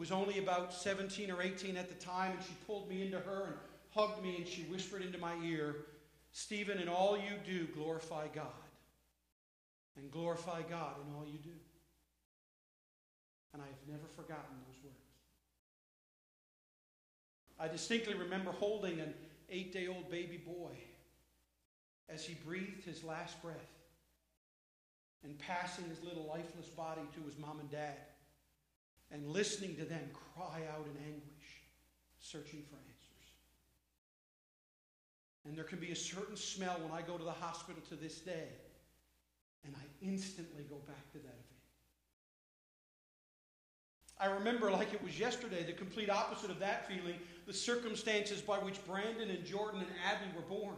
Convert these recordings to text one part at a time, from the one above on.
was only about 17 or 18 at the time, and she pulled me into her and hugged me and she whispered into my ear, Stephen, in all you do, glorify God. And glorify God in all you do. And I have never forgotten those words. I distinctly remember holding an eight day old baby boy as he breathed his last breath and passing his little lifeless body to his mom and dad and listening to them cry out in anguish, searching for answers. And there can be a certain smell when I go to the hospital to this day, and I instantly go back to that event. I remember, like it was yesterday, the complete opposite of that feeling, the circumstances by which Brandon and Jordan and Abby were born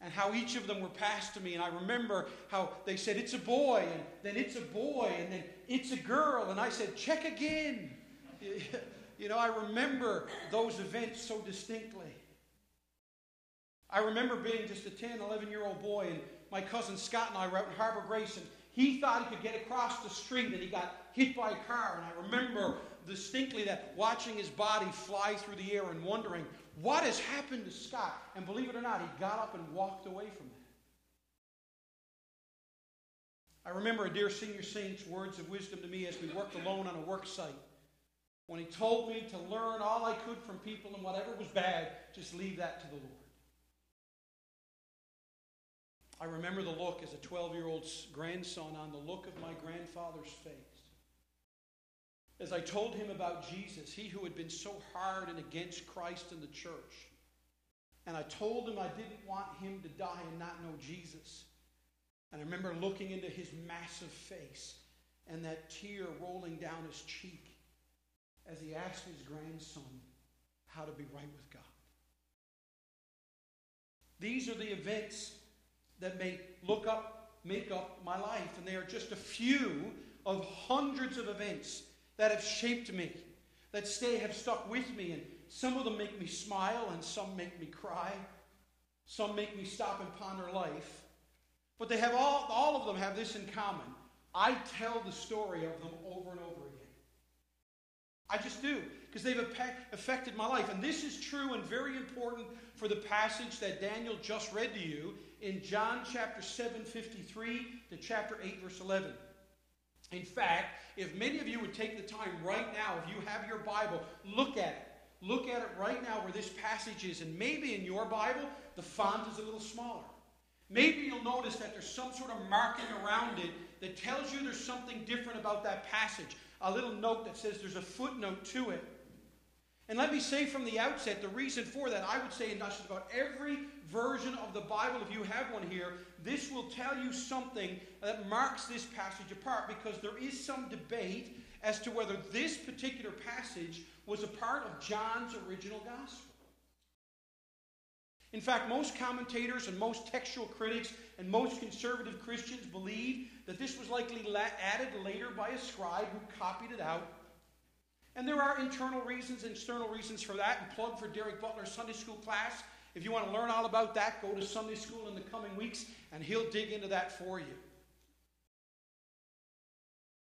and how each of them were passed to me. And I remember how they said, It's a boy, and then it's a boy, and then it's a girl. And I said, Check again. you know, I remember those events so distinctly. I remember being just a 10, 11 year old boy, and my cousin Scott and I were out in Harbour Grace, and he thought he could get across the street, and he got hit by a car. And I remember distinctly that watching his body fly through the air and wondering, what has happened to Scott? And believe it or not, he got up and walked away from that. I remember a dear senior saint's words of wisdom to me as we worked alone on a work site. When he told me to learn all I could from people and whatever was bad, just leave that to the Lord. I remember the look as a 12 year old grandson on the look of my grandfather's face as I told him about Jesus, he who had been so hard and against Christ and the church. And I told him I didn't want him to die and not know Jesus. And I remember looking into his massive face and that tear rolling down his cheek as he asked his grandson how to be right with God. These are the events that may look up, make up my life, and they are just a few of hundreds of events that have shaped me, that stay have stuck with me. And some of them make me smile, and some make me cry. Some make me stop and ponder life. But they have all, all of them have this in common. I tell the story of them over and over again. I just do, because they've affected my life. And this is true and very important for the passage that Daniel just read to you in John chapter 7, 53 to chapter 8, verse 11. In fact, if many of you would take the time right now, if you have your Bible, look at it. Look at it right now where this passage is. And maybe in your Bible, the font is a little smaller. Maybe you'll notice that there's some sort of marking around it that tells you there's something different about that passage. A little note that says there's a footnote to it. And let me say from the outset, the reason for that, I would say in just about every version of the Bible, if you have one here, this will tell you something that marks this passage apart because there is some debate as to whether this particular passage was a part of John's original gospel. In fact, most commentators and most textual critics and most conservative Christians believe that this was likely added later by a scribe who copied it out and there are internal reasons, and external reasons for that. And plug for Derek Butler's Sunday school class. If you want to learn all about that, go to Sunday school in the coming weeks and he'll dig into that for you.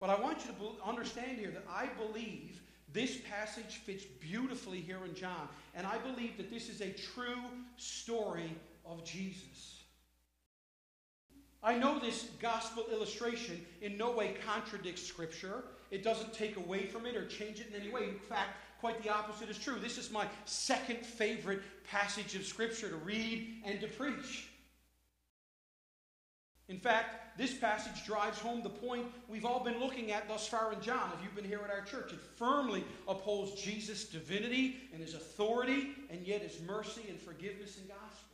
But I want you to understand here that I believe this passage fits beautifully here in John. And I believe that this is a true story of Jesus. I know this gospel illustration in no way contradicts Scripture. It doesn't take away from it or change it in any way. In fact, quite the opposite is true. This is my second favorite passage of Scripture to read and to preach. In fact, this passage drives home the point we've all been looking at thus far in John. If you've been here at our church, it firmly upholds Jesus' divinity and his authority, and yet his mercy and forgiveness and gospel.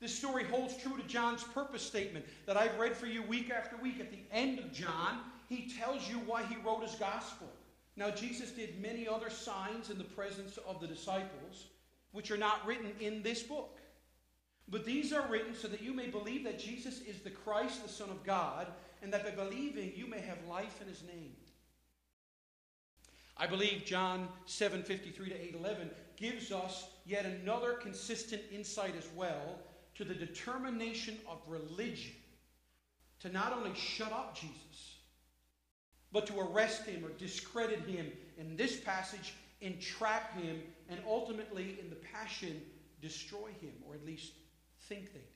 This story holds true to John's purpose statement that I've read for you week after week. At the end of John, he tells you why he wrote his gospel. Now, Jesus did many other signs in the presence of the disciples, which are not written in this book. But these are written so that you may believe that Jesus is the Christ, the Son of God, and that by believing you may have life in his name. I believe John 7:53 to 8:11 gives us yet another consistent insight as well to the determination of religion to not only shut up Jesus, but to arrest him or discredit him. In this passage, entrap him, and ultimately, in the passion, destroy him, or at least think they did.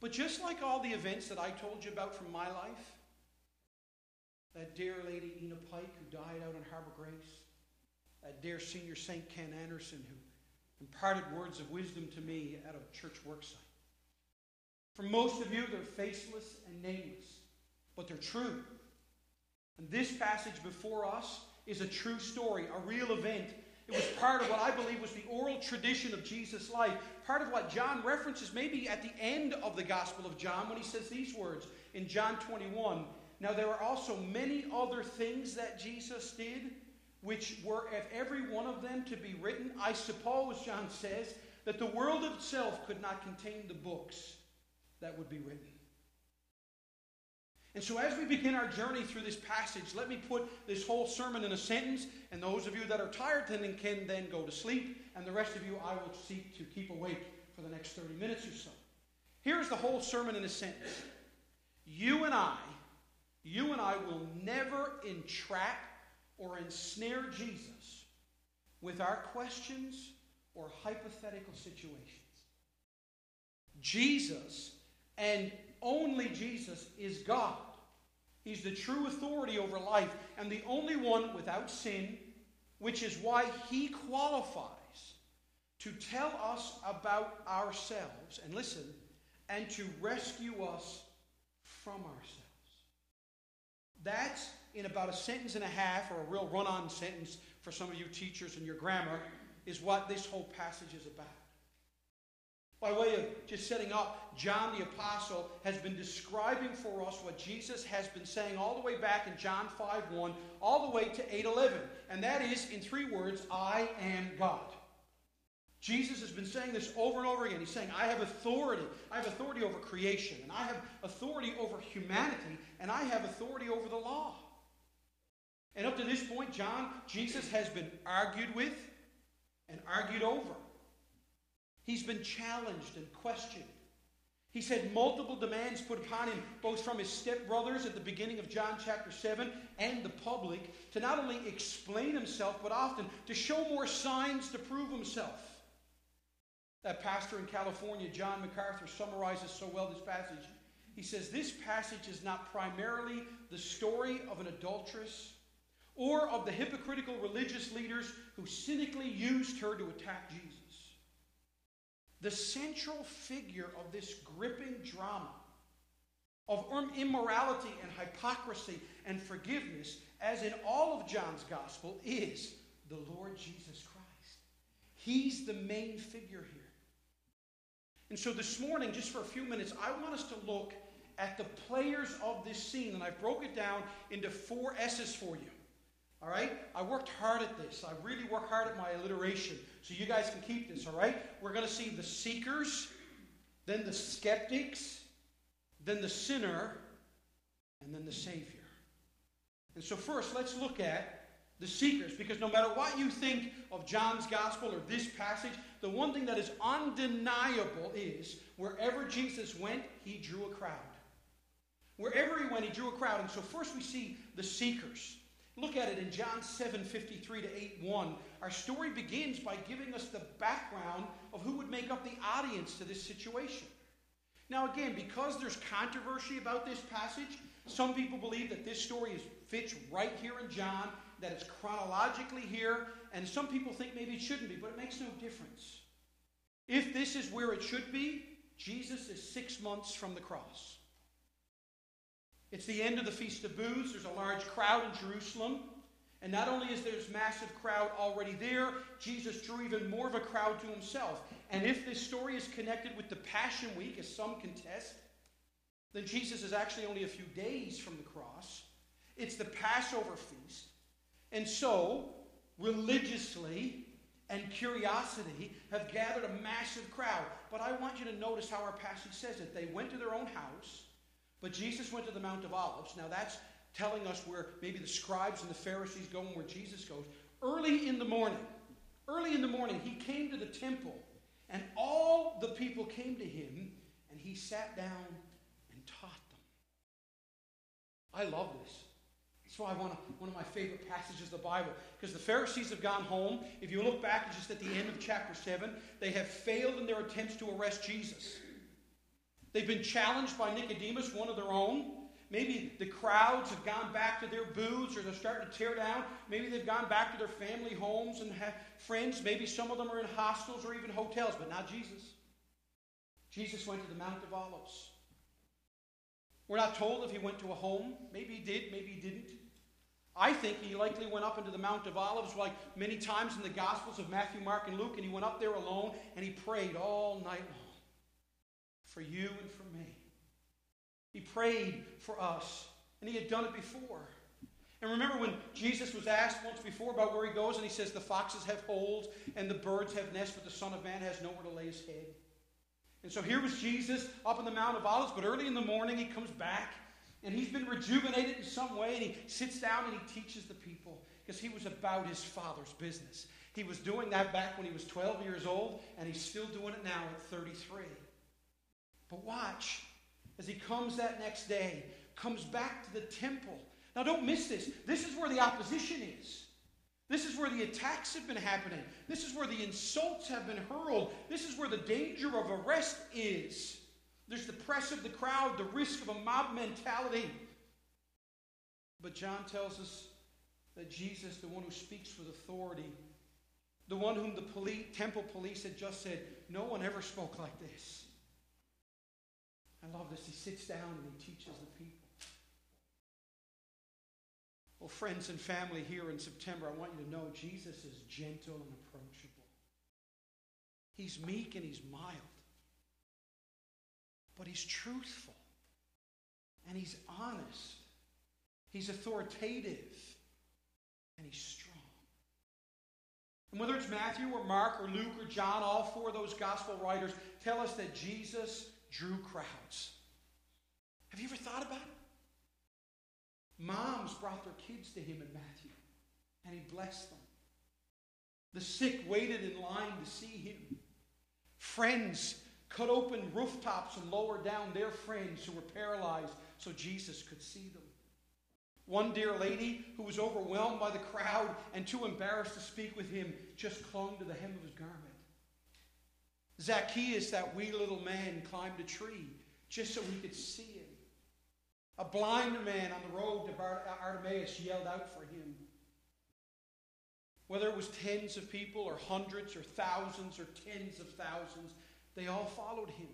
But just like all the events that I told you about from my life, that dear lady Ena Pike who died out on Harbour Grace, that dear senior Saint Ken Anderson who imparted words of wisdom to me at a church worksite. For most of you, they're faceless and nameless, but they're true. And this passage before us is a true story, a real event. It was part of what I believe was the oral tradition of Jesus' life, part of what John references maybe at the end of the Gospel of John when he says these words in John 21 Now, there are also many other things that Jesus did, which were, if every one of them to be written, I suppose, John says, that the world itself could not contain the books that would be written. And so, as we begin our journey through this passage, let me put this whole sermon in a sentence. And those of you that are tired then can then go to sleep. And the rest of you, I will seek to keep awake for the next 30 minutes or so. Here's the whole sermon in a sentence. You and I, you and I will never entrap or ensnare Jesus with our questions or hypothetical situations. Jesus and only Jesus is God. He's the true authority over life and the only one without sin, which is why he qualifies to tell us about ourselves, and listen, and to rescue us from ourselves. That's in about a sentence and a half, or a real run on sentence for some of you teachers and your grammar, is what this whole passage is about. By way of just setting up, John the Apostle has been describing for us what Jesus has been saying all the way back in John 5 1, all the way to 8 11. And that is, in three words, I am God. Jesus has been saying this over and over again. He's saying, I have authority. I have authority over creation, and I have authority over humanity, and I have authority over the law. And up to this point, John, Jesus has been argued with and argued over. He's been challenged and questioned. He's had multiple demands put upon him, both from his stepbrothers at the beginning of John chapter 7 and the public, to not only explain himself, but often to show more signs to prove himself. That pastor in California, John MacArthur, summarizes so well this passage. He says, This passage is not primarily the story of an adulteress or of the hypocritical religious leaders who cynically used her to attack Jesus. The central figure of this gripping drama of um, immorality and hypocrisy and forgiveness, as in all of John's gospel, is the Lord Jesus Christ. He's the main figure here. And so this morning, just for a few minutes, I want us to look at the players of this scene, and I've broke it down into four S's for you. All right? I worked hard at this. I really worked hard at my alliteration. So you guys can keep this, all right? We're going to see the seekers, then the skeptics, then the sinner, and then the Savior. And so, first, let's look at the seekers, because no matter what you think of John's gospel or this passage, the one thing that is undeniable is wherever Jesus went, he drew a crowd. Wherever he went, he drew a crowd. And so, first, we see the seekers. Look at it in John 7 53 to 8 1. Our story begins by giving us the background of who would make up the audience to this situation. Now, again, because there's controversy about this passage, some people believe that this story is, fits right here in John, that it's chronologically here, and some people think maybe it shouldn't be, but it makes no difference. If this is where it should be, Jesus is six months from the cross. It's the end of the Feast of Booths. There's a large crowd in Jerusalem. And not only is there this massive crowd already there, Jesus drew even more of a crowd to himself. And if this story is connected with the Passion Week, as some contest, then Jesus is actually only a few days from the cross. It's the Passover feast. And so, religiously and curiosity have gathered a massive crowd. But I want you to notice how our passage says it. They went to their own house but Jesus went to the Mount of Olives. Now that's telling us where maybe the scribes and the Pharisees go and where Jesus goes. Early in the morning, early in the morning, he came to the temple, and all the people came to him, and he sat down and taught them. I love this. That's why I want one of my favorite passages of the Bible. Because the Pharisees have gone home. If you look back just at the end of chapter 7, they have failed in their attempts to arrest Jesus. They've been challenged by Nicodemus, one of their own. Maybe the crowds have gone back to their booths or they're starting to tear down. Maybe they've gone back to their family homes and friends. Maybe some of them are in hostels or even hotels, but not Jesus. Jesus went to the Mount of Olives. We're not told if he went to a home. Maybe he did, maybe he didn't. I think he likely went up into the Mount of Olives like many times in the Gospels of Matthew, Mark, and Luke, and he went up there alone and he prayed all night long for you and for me. He prayed for us, and he had done it before. And remember when Jesus was asked once before about where he goes, and he says, The foxes have holes and the birds have nests, but the Son of Man has nowhere to lay his head. And so here was Jesus up on the Mount of Olives, but early in the morning he comes back and he's been rejuvenated in some way and he sits down and he teaches the people because he was about his father's business. He was doing that back when he was 12 years old and he's still doing it now at 33. But watch as he comes that next day, comes back to the temple. Now don't miss this. This is where the opposition is. This is where the attacks have been happening. This is where the insults have been hurled. This is where the danger of arrest is. There's the press of the crowd, the risk of a mob mentality. But John tells us that Jesus, the one who speaks with authority, the one whom the police, temple police had just said, no one ever spoke like this. I love this. He sits down and he teaches the people. Well, friends and family, here in September, I want you to know Jesus is gentle and approachable. He's meek and he's mild. But he's truthful. And he's honest. He's authoritative. And he's strong. And whether it's Matthew or Mark or Luke or John, all four of those gospel writers tell us that Jesus drew crowds. Have you ever thought about it? Moms brought their kids to him in Matthew, and he blessed them. The sick waited in line to see him. Friends cut open rooftops and lowered down their friends who were paralyzed so Jesus could see them. One dear lady who was overwhelmed by the crowd and too embarrassed to speak with him just clung to the hem of his garment. Zacchaeus, that wee little man, climbed a tree just so he could see him. A blind man on the road to Bartimaeus uh, yelled out for him. Whether it was tens of people or hundreds or thousands or tens of thousands, they all followed him.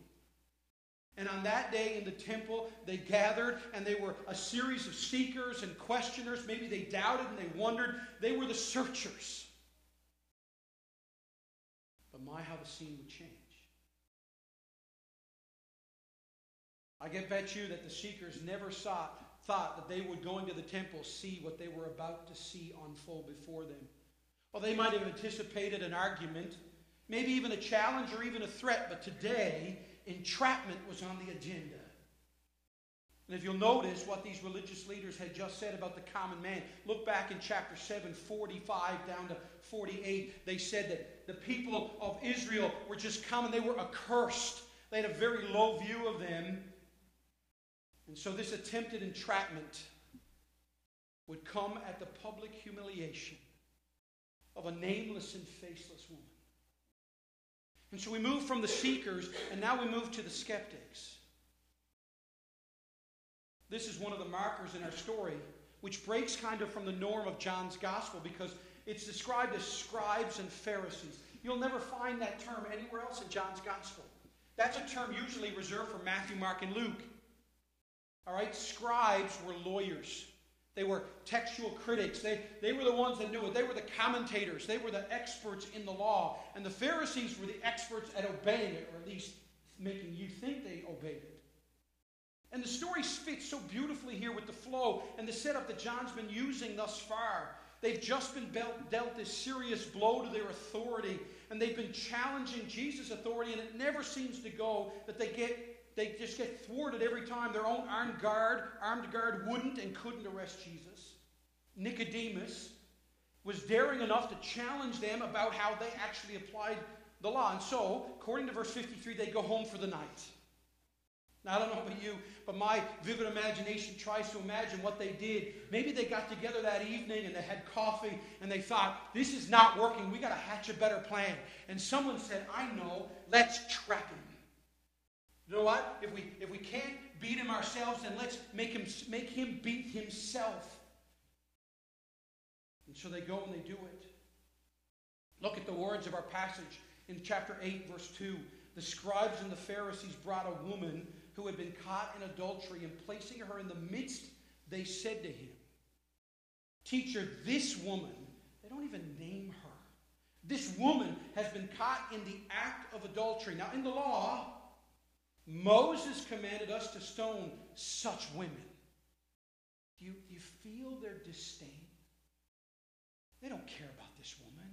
And on that day in the temple, they gathered and they were a series of seekers and questioners. Maybe they doubted and they wondered. They were the searchers. But my, how the scene would change. I can bet you that the seekers never saw, thought that they would go into the temple see what they were about to see unfold before them. Well, they might have anticipated an argument, maybe even a challenge or even a threat, but today, entrapment was on the agenda. And if you'll notice what these religious leaders had just said about the common man, look back in chapter 7, 45 down to 48. They said that the people of Israel were just common, they were accursed. They had a very low view of them. And so this attempted entrapment would come at the public humiliation of a nameless and faceless woman. And so we move from the seekers, and now we move to the skeptics. This is one of the markers in our story, which breaks kind of from the norm of John's gospel because it's described as scribes and Pharisees. You'll never find that term anywhere else in John's gospel. That's a term usually reserved for Matthew, Mark, and Luke. All right, scribes were lawyers. They were textual critics. They, they were the ones that knew it. They were the commentators. They were the experts in the law. And the Pharisees were the experts at obeying it, or at least making you think they obeyed it. And the story fits so beautifully here with the flow and the setup that John's been using thus far. They've just been dealt this serious blow to their authority, and they've been challenging Jesus' authority, and it never seems to go that they get they just get thwarted every time. Their own armed guard, armed guard wouldn't and couldn't arrest Jesus. Nicodemus was daring enough to challenge them about how they actually applied the law. And so, according to verse 53, they go home for the night. Now, I don't know about you, but my vivid imagination tries to imagine what they did. Maybe they got together that evening and they had coffee and they thought, this is not working. We got to hatch a better plan. And someone said, I know, let's trap him. You know what? If we, if we can't beat him ourselves, then let's make him, make him beat himself. And so they go and they do it. Look at the words of our passage in chapter 8, verse 2. The scribes and the Pharisees brought a woman who had been caught in adultery, and placing her in the midst, they said to him, Teacher, this woman, they don't even name her. This woman has been caught in the act of adultery. Now, in the law, Moses commanded us to stone such women. Do you, you feel their disdain? They don't care about this woman.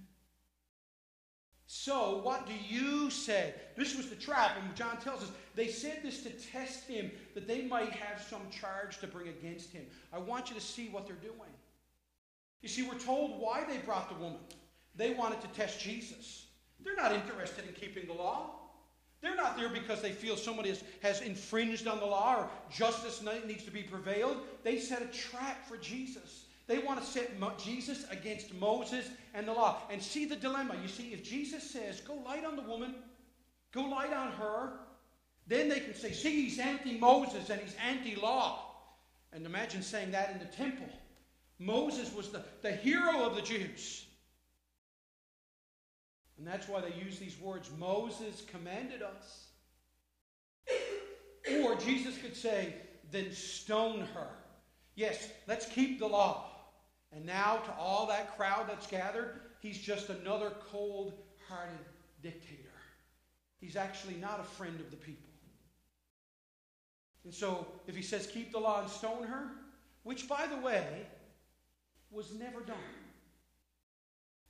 So, what do you say? This was the trap, and John tells us they said this to test him, that they might have some charge to bring against him. I want you to see what they're doing. You see, we're told why they brought the woman. They wanted to test Jesus. They're not interested in keeping the law. They're not there because they feel somebody has, has infringed on the law or justice needs to be prevailed. They set a trap for Jesus. They want to set Jesus against Moses and the law. And see the dilemma. You see, if Jesus says, go light on the woman, go light on her, then they can say, see, he's anti Moses and he's anti law. And imagine saying that in the temple. Moses was the, the hero of the Jews. And that's why they use these words Moses commanded us. Or Jesus could say, then stone her. Yes, let's keep the law. And now, to all that crowd that's gathered, he's just another cold hearted dictator. He's actually not a friend of the people. And so, if he says, keep the law and stone her, which, by the way, was never done.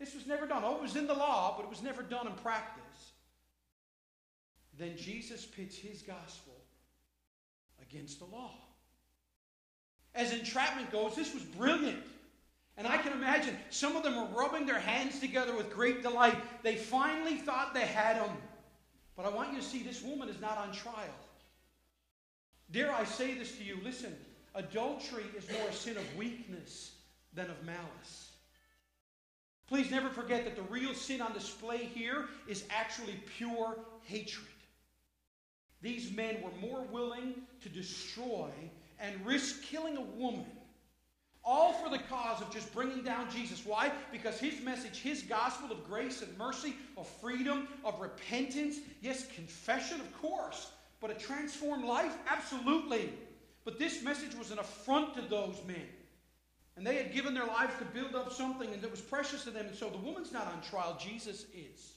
This was never done. Oh, it was in the law, but it was never done in practice. Then Jesus pits his gospel against the law. As entrapment goes, this was brilliant. And I can imagine some of them were rubbing their hands together with great delight. They finally thought they had him. But I want you to see this woman is not on trial. Dare I say this to you? Listen, adultery is more a sin of weakness than of malice. Please never forget that the real sin on display here is actually pure hatred. These men were more willing to destroy and risk killing a woman all for the cause of just bringing down Jesus. Why? Because his message, his gospel of grace and mercy, of freedom, of repentance, yes, confession, of course, but a transformed life? Absolutely. But this message was an affront to those men. And they had given their lives to build up something and that was precious to them. And so the woman's not on trial, Jesus is.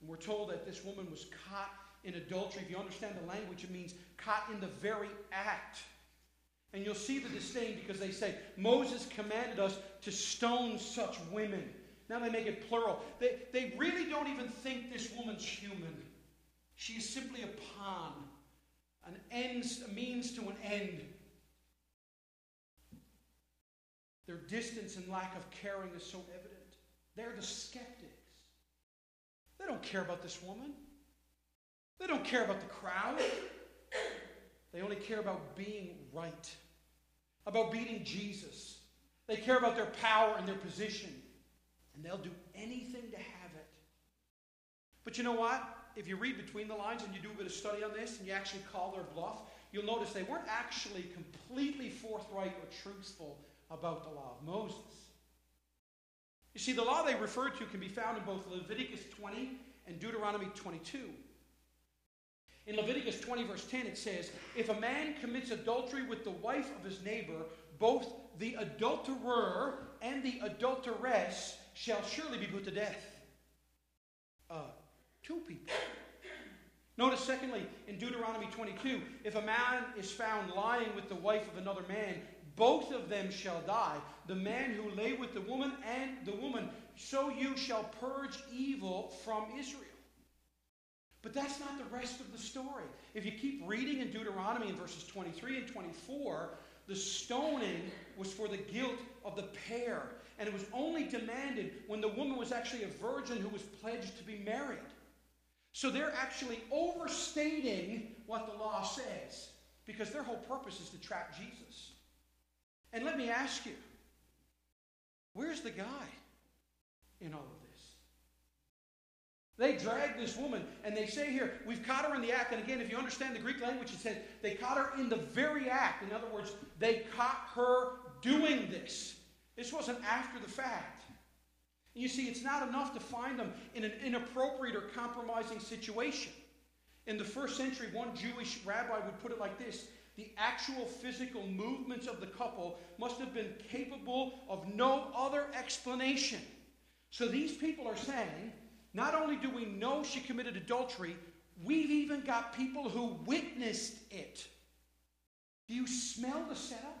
And we're told that this woman was caught in adultery. If you understand the language, it means caught in the very act and you'll see the disdain because they say, Moses commanded us to stone such women. Now they make it plural. They, they really don't even think this woman's human. She is simply a pawn, an ends, a means to an end. Their distance and lack of caring is so evident. They're the skeptics. They don't care about this woman. They don't care about the crowd. They only care about being right, about beating Jesus. They care about their power and their position, and they'll do anything to have it. But you know what? If you read between the lines and you do a bit of study on this and you actually call their bluff, you'll notice they weren't actually completely forthright or truthful about the law of Moses. You see, the law they refer to can be found in both Leviticus 20 and Deuteronomy 22. In Leviticus 20, verse 10, it says, If a man commits adultery with the wife of his neighbor, both the adulterer and the adulteress shall surely be put to death. Uh, two people. Notice, secondly, in Deuteronomy 22, if a man is found lying with the wife of another man, both of them shall die. The man who lay with the woman and the woman. So you shall purge evil from Israel. But that's not the rest of the story. If you keep reading in Deuteronomy in verses 23 and 24, the stoning was for the guilt of the pair. And it was only demanded when the woman was actually a virgin who was pledged to be married. So they're actually overstating what the law says because their whole purpose is to trap Jesus. And let me ask you, where's the guy in all of this? They drag this woman and they say here, we've caught her in the act. And again, if you understand the Greek language, it says they caught her in the very act. In other words, they caught her doing this. This wasn't after the fact. You see, it's not enough to find them in an inappropriate or compromising situation. In the first century, one Jewish rabbi would put it like this the actual physical movements of the couple must have been capable of no other explanation. So these people are saying, not only do we know she committed adultery, we've even got people who witnessed it. Do you smell the setup?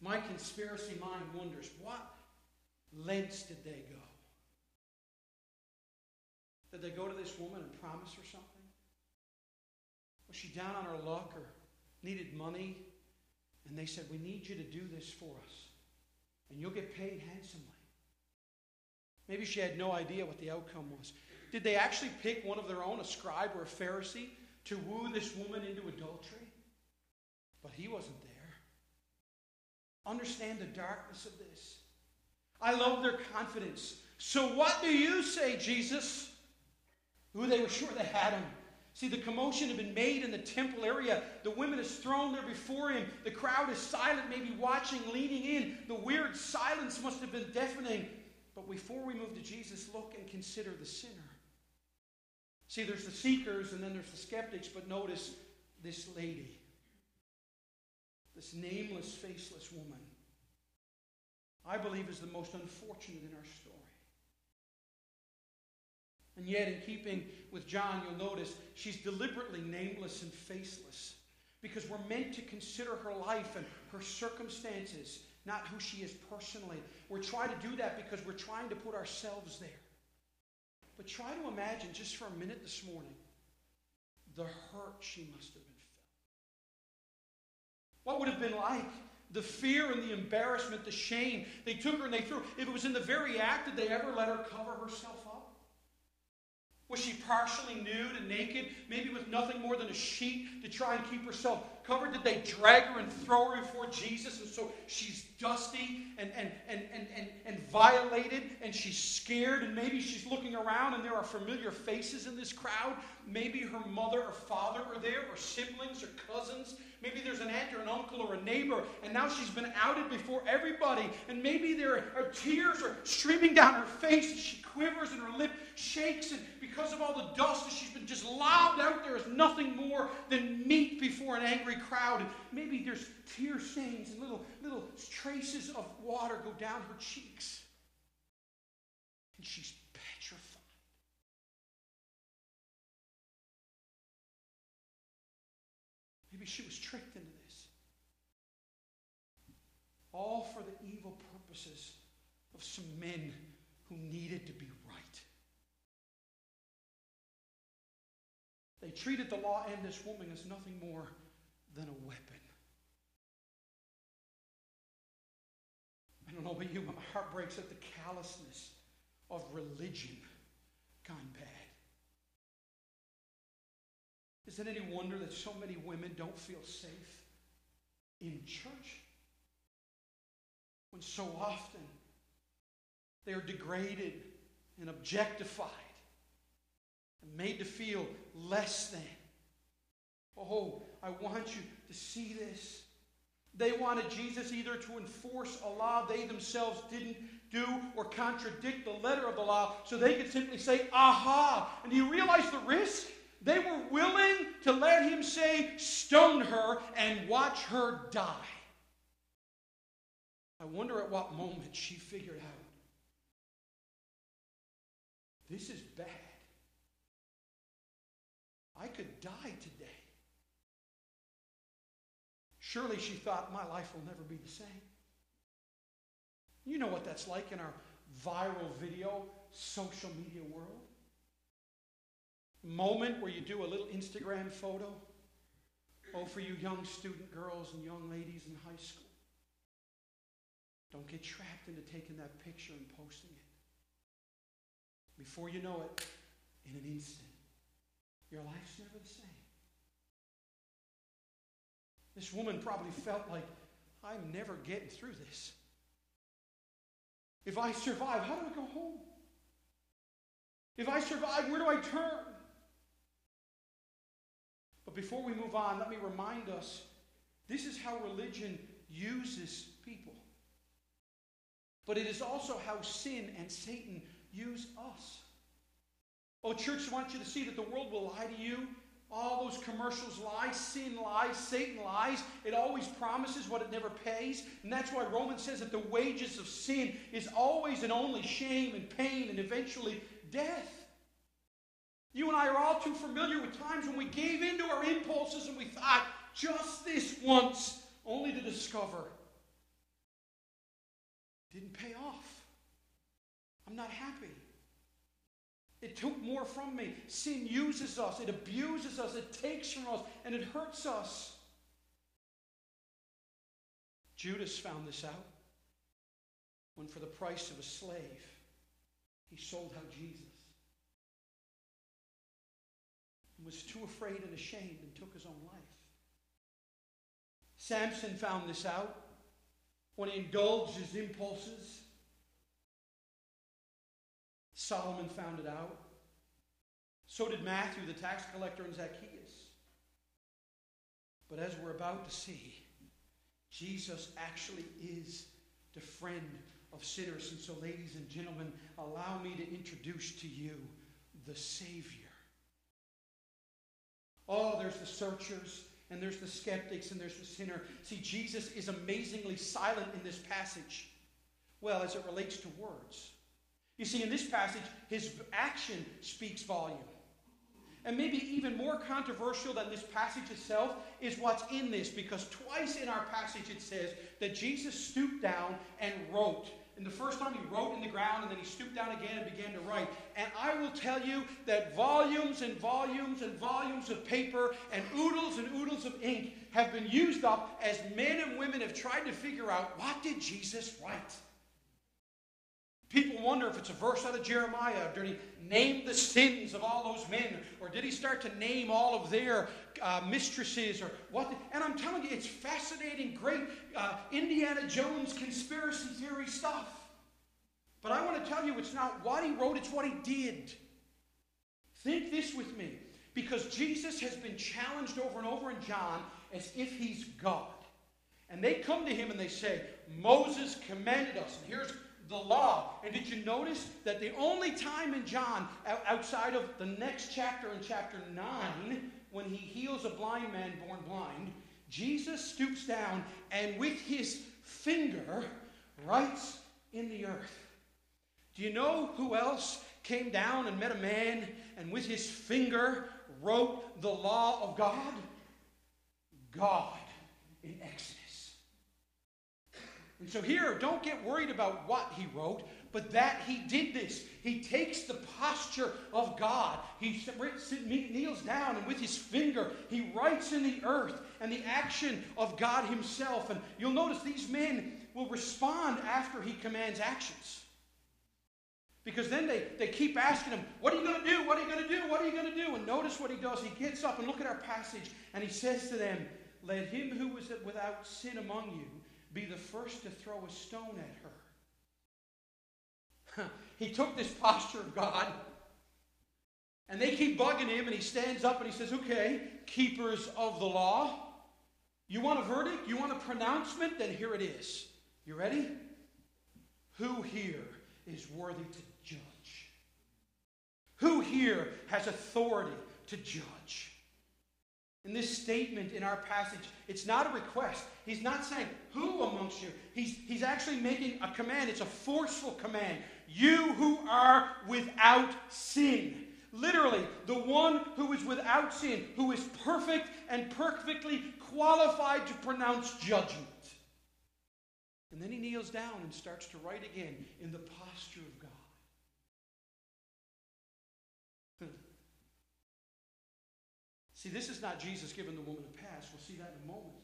My conspiracy mind wonders what lengths did they go? Did they go to this woman and promise her something? Was she down on her luck or needed money? And they said, We need you to do this for us, and you'll get paid handsomely. Maybe she had no idea what the outcome was. Did they actually pick one of their own, a scribe or a Pharisee, to woo this woman into adultery? But he wasn't there. Understand the darkness of this. I love their confidence. So, what do you say, Jesus? Who they were sure they had him. See, the commotion had been made in the temple area. The women is thrown there before him. The crowd is silent, maybe watching, leaning in. The weird silence must have been deafening. But before we move to Jesus, look and consider the sinner. See, there's the seekers and then there's the skeptics, but notice this lady, this nameless, faceless woman, I believe is the most unfortunate in our story. And yet, in keeping with John, you'll notice she's deliberately nameless and faceless because we're meant to consider her life and her circumstances not who she is personally. We're trying to do that because we're trying to put ourselves there. But try to imagine just for a minute this morning the hurt she must have been felt. What would have been like? The fear and the embarrassment, the shame. They took her and they threw her. If it was in the very act, did they ever let her cover herself was she partially nude and naked, maybe with nothing more than a sheet to try and keep herself covered? Did they drag her and throw her before Jesus? And so she's dusty and, and, and, and, and, and violated and she's scared and maybe she's looking around and there are familiar faces in this crowd. Maybe her mother or father are there or siblings or cousins. Maybe there's an aunt or an uncle or a neighbor and now she's been outed before everybody and maybe there are tears are streaming down her face and she quivers and her lip shakes and because of all the dust that she's been just lobbed out there is nothing more than meat before an angry crowd. And maybe there's tear stains and little, little traces of water go down her cheeks. And she's Maybe she was tricked into this. All for the evil purposes of some men who needed to be right. They treated the law and this woman as nothing more than a weapon. I don't know about you, but my heart breaks at the callousness of religion gone bad. Is it any wonder that so many women don't feel safe in church? When so often they are degraded and objectified and made to feel less than. Oh, I want you to see this. They wanted Jesus either to enforce a law they themselves didn't do or contradict the letter of the law so they could simply say, aha. And do you realize the risk? They were willing to let him say, stone her and watch her die. I wonder at what moment she figured out this is bad. I could die today. Surely she thought, my life will never be the same. You know what that's like in our viral video, social media world. Moment where you do a little Instagram photo. Oh, for you young student girls and young ladies in high school. Don't get trapped into taking that picture and posting it. Before you know it, in an instant. Your life's never the same. This woman probably felt like, I'm never getting through this. If I survive, how do I go home? If I survive, where do I turn? But before we move on, let me remind us this is how religion uses people. But it is also how sin and Satan use us. Oh, church, I want you to see that the world will lie to you. All those commercials lie, sin lies, Satan lies. It always promises what it never pays. And that's why Romans says that the wages of sin is always and only shame and pain and eventually death. You and I are all too familiar with times when we gave into our impulses and we thought, just this once, only to discover didn't pay off. I'm not happy. It took more from me. Sin uses us, it abuses us, it takes from us, and it hurts us. Judas found this out when, for the price of a slave, he sold out Jesus. And was too afraid and ashamed and took his own life. Samson found this out when he indulged his impulses. Solomon found it out. So did Matthew, the tax collector, and Zacchaeus. But as we're about to see, Jesus actually is the friend of sinners. And so, ladies and gentlemen, allow me to introduce to you the Savior. There's the searchers, and there's the skeptics and there's the sinner. See, Jesus is amazingly silent in this passage. Well, as it relates to words. You see, in this passage, his action speaks volume. And maybe even more controversial than this passage itself is what's in this, because twice in our passage it says that Jesus stooped down and wrote. And the first time he wrote in the ground, and then he stooped down again and began to write. And I will tell you that volumes and volumes and volumes of paper and oodles and oodles of ink have been used up as men and women have tried to figure out what did Jesus write? People wonder if it's a verse out of Jeremiah. Did he name the sins of all those men? Or did he start to name all of their uh, mistresses? Or what? And I'm telling you, it's fascinating, great uh, Indiana Jones conspiracy theory stuff. But I want to tell you, it's not what he wrote, it's what he did. Think this with me. Because Jesus has been challenged over and over in John as if he's God. And they come to him and they say, Moses commanded us. And here's the law. And did you notice that the only time in John, outside of the next chapter in chapter 9, when he heals a blind man born blind, Jesus stoops down and with his finger writes in the earth. Do you know who else came down and met a man and with his finger wrote the law of God? God in Exodus. And so here, don't get worried about what he wrote, but that he did this. He takes the posture of God. He kneels down, and with his finger, he writes in the earth and the action of God himself. And you'll notice these men will respond after he commands actions. Because then they, they keep asking him, What are you going to do? What are you going to do? What are you going to do? And notice what he does. He gets up and look at our passage, and he says to them, Let him who was without sin among you be the first to throw a stone at her. he took this posture of God, and they keep bugging him, and he stands up and he says, Okay, keepers of the law, you want a verdict? You want a pronouncement? Then here it is. You ready? Who here is worthy to judge? Who here has authority to judge? In this statement in our passage, it's not a request. He's not saying, Who amongst you? He's, he's actually making a command. It's a forceful command. You who are without sin. Literally, the one who is without sin, who is perfect and perfectly qualified to pronounce judgment. And then he kneels down and starts to write again in the posture of God. See, this is not Jesus giving the woman a pass. We'll see that in a moment.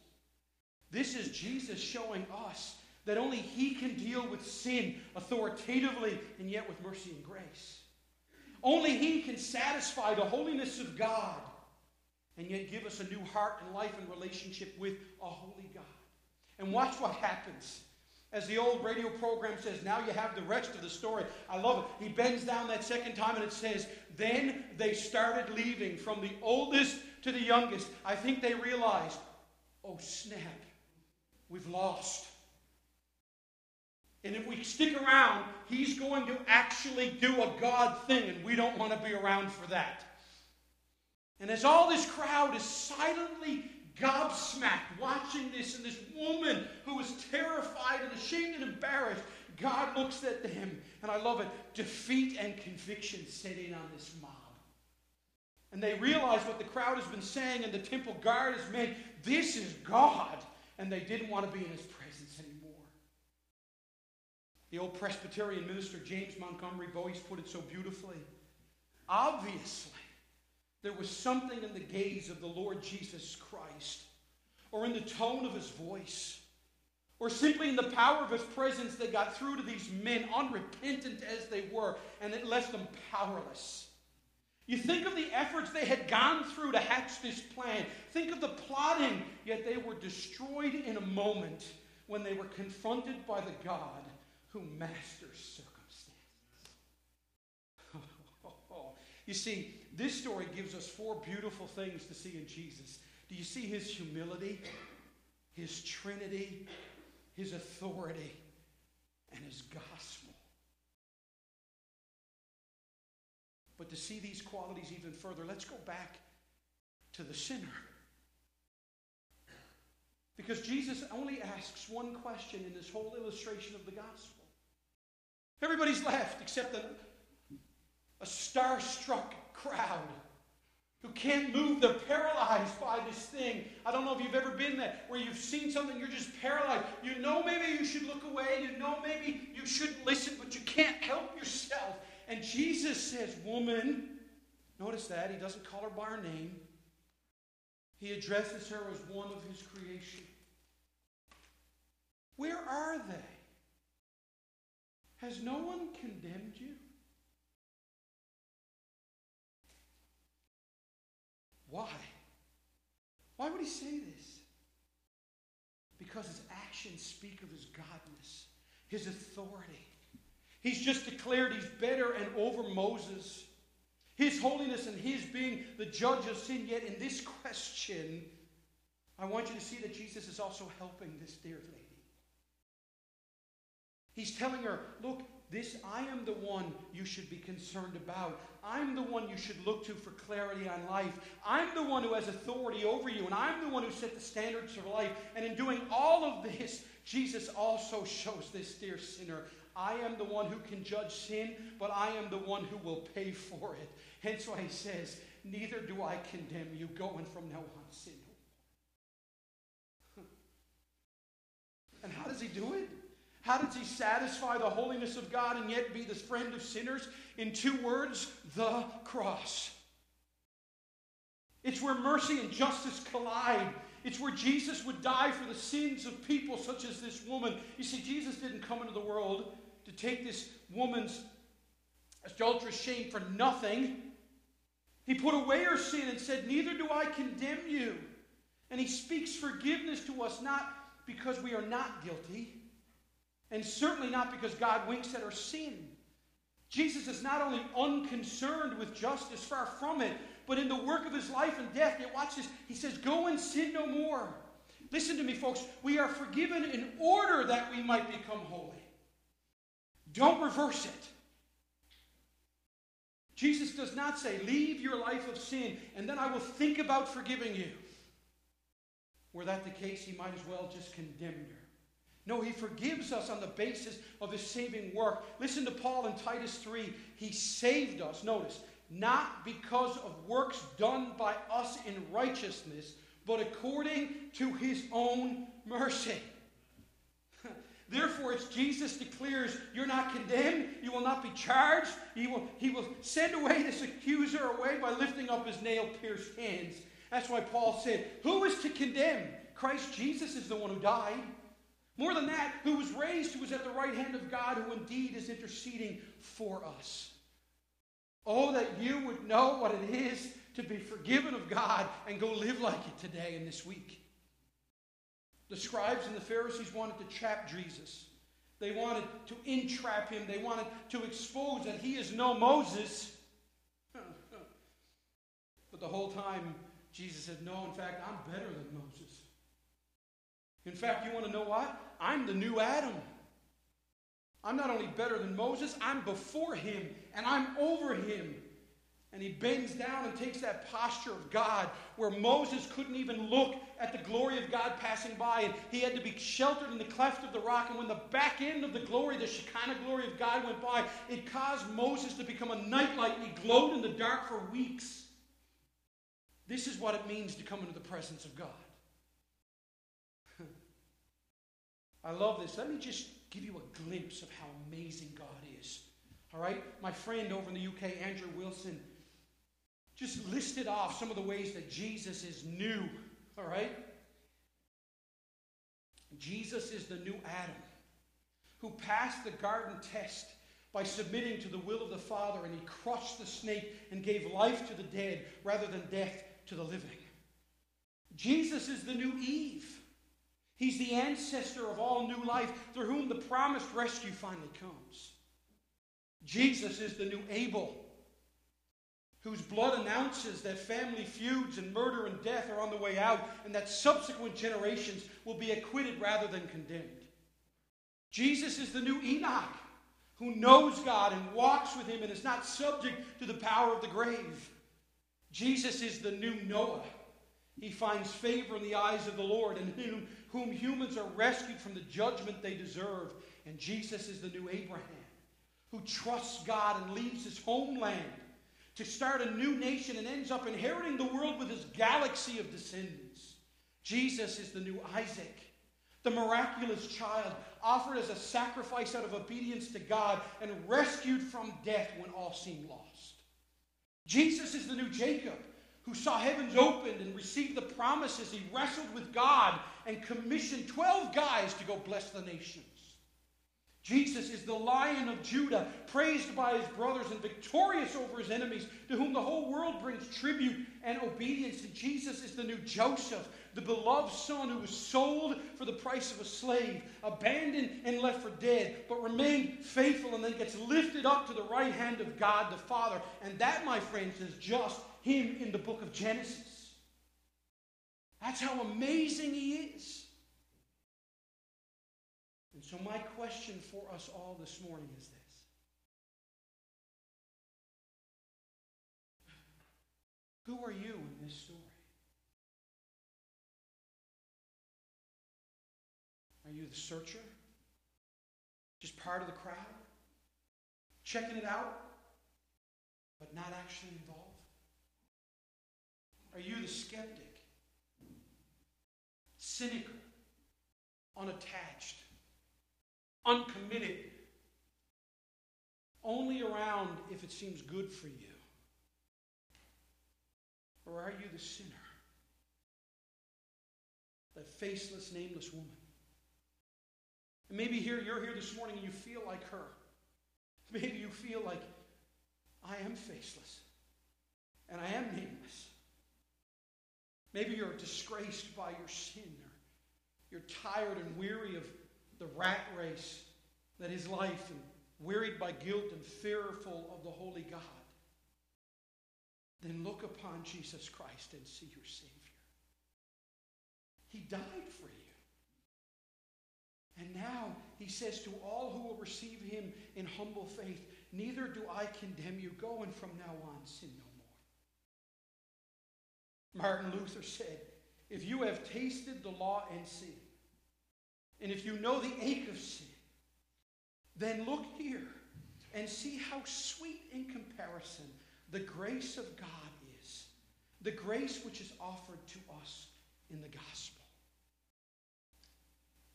This is Jesus showing us that only He can deal with sin authoritatively and yet with mercy and grace. Only He can satisfy the holiness of God and yet give us a new heart and life and relationship with a holy God. And watch what happens. As the old radio program says, now you have the rest of the story. I love it. He bends down that second time and it says, Then they started leaving from the oldest to the youngest. I think they realized, oh snap, we've lost. And if we stick around, he's going to actually do a God thing, and we don't want to be around for that. And as all this crowd is silently gobsmacked watching this, and this woman who is terrified and ashamed and embarrassed, God looks at them, and I love it defeat and conviction set in on this mob. And they realize what the crowd has been saying, and the temple guard has meant this is God. And they didn't want to be in his presence anymore. The old Presbyterian minister James Montgomery Boice put it so beautifully. Obviously, there was something in the gaze of the Lord Jesus Christ, or in the tone of his voice, or simply in the power of his presence that got through to these men, unrepentant as they were, and it left them powerless. You think of the efforts they had gone through to hatch this plan. Think of the plotting, yet they were destroyed in a moment when they were confronted by the God who masters circumstances. you see, this story gives us four beautiful things to see in Jesus. Do you see his humility, his trinity, his authority, and his gospel? But to see these qualities even further, let's go back to the sinner. Because Jesus only asks one question in this whole illustration of the gospel. Everybody's left except a, a starstruck crowd who can't move. They're paralyzed by this thing. I don't know if you've ever been there where you've seen something, you're just paralyzed. You know maybe you should look away, you know maybe you shouldn't listen, but you can't help yourself. And Jesus says, Woman, notice that. He doesn't call her by her name, he addresses her as one of his creation. Where are they? Has no one condemned you? Why? Why would he say this? Because his actions speak of his godness, his authority. He's just declared he's better and over Moses. His holiness and his being the judge of sin. Yet in this question, I want you to see that Jesus is also helping this dear lady. He's telling her, look, this I am the one you should be concerned about. I'm the one you should look to for clarity on life. I'm the one who has authority over you, and I'm the one who set the standards of life. And in doing all of this, Jesus also shows this dear sinner I am the one who can judge sin, but I am the one who will pay for it. Hence why he says, Neither do I condemn you. Going from now on, sin And how does he do it? How does he satisfy the holiness of God and yet be the friend of sinners? In two words, the cross. It's where mercy and justice collide. It's where Jesus would die for the sins of people such as this woman. You see, Jesus didn't come into the world to take this woman's adulterous shame for nothing. He put away her sin and said, Neither do I condemn you. And he speaks forgiveness to us not because we are not guilty, and certainly not because God winks at our sin. Jesus is not only unconcerned with justice, far from it, but in the work of his life and death. Yet, watch this. He says, Go and sin no more. Listen to me, folks. We are forgiven in order that we might become holy. Don't reverse it. Jesus does not say, Leave your life of sin, and then I will think about forgiving you. Were that the case, he might as well just condemn her. No, he forgives us on the basis of his saving work. Listen to Paul in Titus 3. He saved us, notice, not because of works done by us in righteousness, but according to his own mercy. Therefore, it's Jesus declares, you're not condemned, you will not be charged, he will, he will send away this accuser away by lifting up his nail pierced hands. That's why Paul said, Who is to condemn? Christ Jesus is the one who died. More than that, who was raised, who was at the right hand of God, who indeed is interceding for us. Oh, that you would know what it is to be forgiven of God and go live like it today and this week. The scribes and the Pharisees wanted to trap Jesus. They wanted to entrap him. They wanted to expose that he is no Moses. but the whole time, Jesus said, No, in fact, I'm better than Moses. In fact, you want to know what? I'm the new Adam. I'm not only better than Moses, I'm before him and I'm over him. And he bends down and takes that posture of God where Moses couldn't even look at the glory of God passing by. And he had to be sheltered in the cleft of the rock. And when the back end of the glory, the Shekinah glory of God went by, it caused Moses to become a nightlight and he glowed in the dark for weeks. This is what it means to come into the presence of God. I love this. Let me just give you a glimpse of how amazing God is. All right? My friend over in the UK, Andrew Wilson, just listed off some of the ways that Jesus is new. All right? Jesus is the new Adam who passed the garden test by submitting to the will of the Father, and he crushed the snake and gave life to the dead rather than death to the living. Jesus is the new Eve. He's the ancestor of all new life through whom the promised rescue finally comes. Jesus is the new Abel, whose blood announces that family feuds and murder and death are on the way out, and that subsequent generations will be acquitted rather than condemned. Jesus is the new Enoch, who knows God and walks with Him and is not subject to the power of the grave. Jesus is the new Noah. He finds favor in the eyes of the Lord, and whom, whom humans are rescued from the judgment they deserve. And Jesus is the new Abraham, who trusts God and leaves his homeland to start a new nation and ends up inheriting the world with his galaxy of descendants. Jesus is the new Isaac, the miraculous child offered as a sacrifice out of obedience to God and rescued from death when all seemed lost. Jesus is the new Jacob who saw heavens opened and received the promises. He wrestled with God and commissioned 12 guys to go bless the nations. Jesus is the lion of Judah, praised by his brothers and victorious over his enemies, to whom the whole world brings tribute and obedience. And Jesus is the new Joseph, the beloved son who was sold for the price of a slave, abandoned and left for dead, but remained faithful and then gets lifted up to the right hand of God the Father. And that, my friends, is just him in the book of Genesis. That's how amazing he is. And so, my question for us all this morning is this Who are you in this story? Are you the searcher? Just part of the crowd? Checking it out, but not actually involved? Are you the skeptic? Cynical, unattached, uncommitted, only around if it seems good for you? Or are you the sinner? That faceless, nameless woman? And maybe here you're here this morning and you feel like her. Maybe you feel like I am faceless and I am nameless. Maybe you're disgraced by your sin, or you're tired and weary of the rat race that is life, and wearied by guilt and fearful of the holy God. Then look upon Jesus Christ and see your Savior. He died for you. And now he says to all who will receive him in humble faith, Neither do I condemn you. Go and from now on sin no more. Martin Luther said, If you have tasted the law and sin, and if you know the ache of sin, then look here and see how sweet in comparison the grace of God is. The grace which is offered to us in the gospel.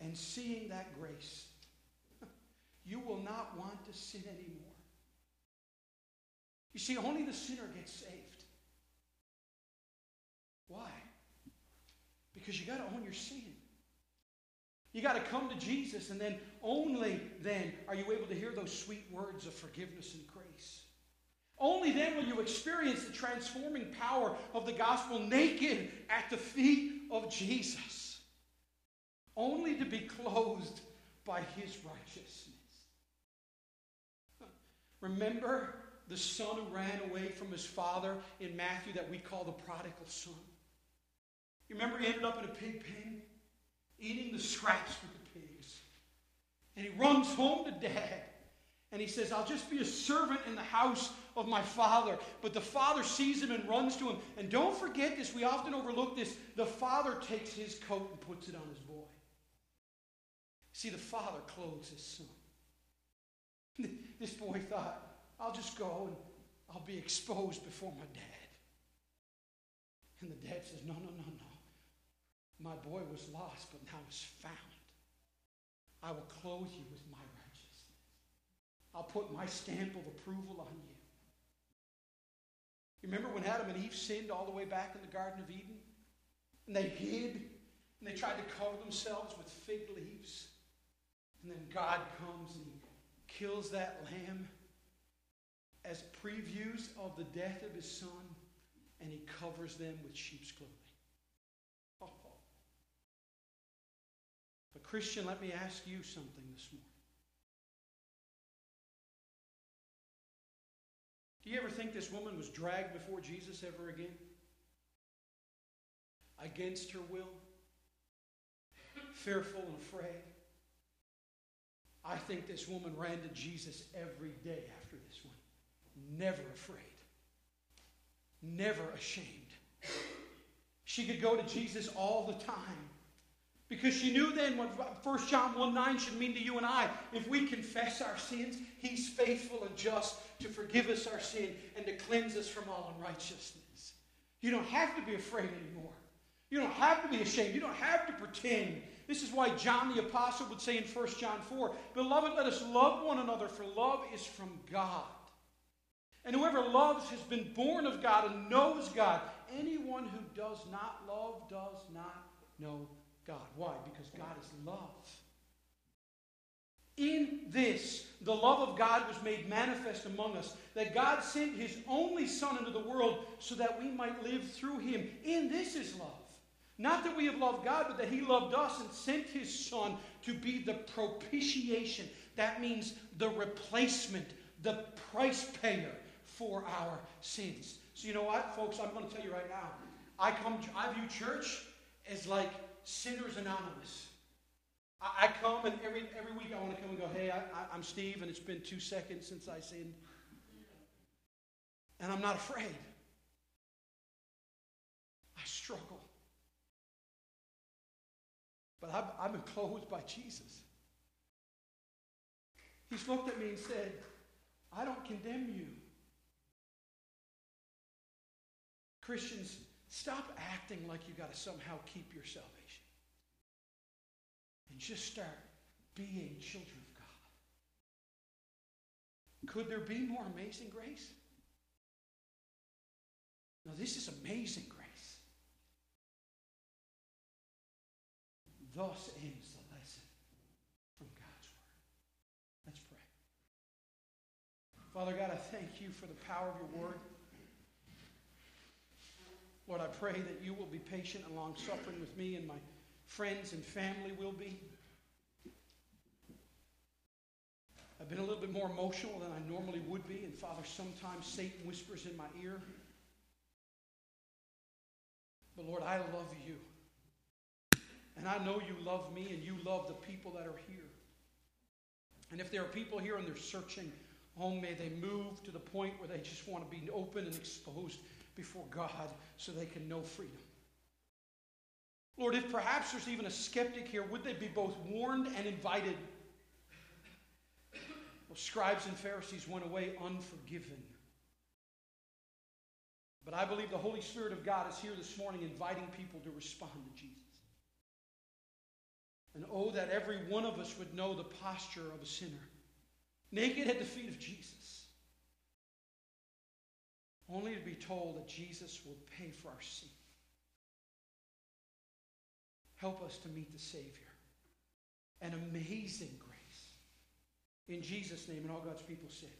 And seeing that grace, you will not want to sin anymore. You see, only the sinner gets saved. Why? Because you got to own your sin. You got to come to Jesus, and then only then are you able to hear those sweet words of forgiveness and grace. Only then will you experience the transforming power of the gospel naked at the feet of Jesus, only to be clothed by his righteousness. Remember the son who ran away from his father in Matthew that we call the prodigal son? You remember he ended up in a pig pen, eating the scraps with the pigs. And he runs home to dad. And he says, I'll just be a servant in the house of my father. But the father sees him and runs to him. And don't forget this, we often overlook this. The father takes his coat and puts it on his boy. See, the father clothes his son. This boy thought, I'll just go and I'll be exposed before my dad. And the dad says, No, no, no, no. My boy was lost, but now is found. I will clothe you with my righteousness. I'll put my stamp of approval on you. You remember when Adam and Eve sinned all the way back in the Garden of Eden? And they hid and they tried to cover themselves with fig leaves. And then God comes and he kills that lamb as previews of the death of his son, and he covers them with sheep's clothing. Oh. But, Christian, let me ask you something this morning. Do you ever think this woman was dragged before Jesus ever again? Against her will? Fearful and afraid? I think this woman ran to Jesus every day after this one. Never afraid. Never ashamed. She could go to Jesus all the time. Because she knew then what 1 John 1 9 should mean to you and I. If we confess our sins, He's faithful and just to forgive us our sin and to cleanse us from all unrighteousness. You don't have to be afraid anymore. You don't have to be ashamed. You don't have to pretend. This is why John the Apostle would say in 1 John 4 Beloved, let us love one another, for love is from God. And whoever loves has been born of God and knows God. Anyone who does not love does not know God. Why? Because God is love. In this, the love of God was made manifest among us, that God sent his only Son into the world so that we might live through him. In this is love. Not that we have loved God, but that he loved us and sent his Son to be the propitiation. That means the replacement, the price payer for our sins. So you know what, folks? I'm going to tell you right now. I come, I view church as like sinners anonymous. I, I come and every every week I want to come and go, hey, I, I'm Steve, and it's been two seconds since I sinned, and I'm not afraid. I struggle. But I've, I've been clothed by Jesus. He's looked at me and said, I don't condemn you. Christians, stop acting like you got to somehow keep your salvation. And just start being children of God. Could there be more amazing grace? No, this is amazing grace. Thus ends the lesson from God's Word. Let's pray. Father God, I thank you for the power of your Word. Lord, I pray that you will be patient and long suffering with me and my friends and family will be. I've been a little bit more emotional than I normally would be, and Father, sometimes Satan whispers in my ear. But Lord, I love you. And I know you love me and you love the people that are here. And if there are people here and they're searching, oh, may they move to the point where they just want to be open and exposed before God so they can know freedom. Lord, if perhaps there's even a skeptic here, would they be both warned and invited? Well, scribes and Pharisees went away unforgiven. But I believe the Holy Spirit of God is here this morning inviting people to respond to Jesus. And oh, that every one of us would know the posture of a sinner, naked at the feet of Jesus, only to be told that Jesus will pay for our sin. Help us to meet the Savior. An amazing grace. In Jesus' name, and all God's people say,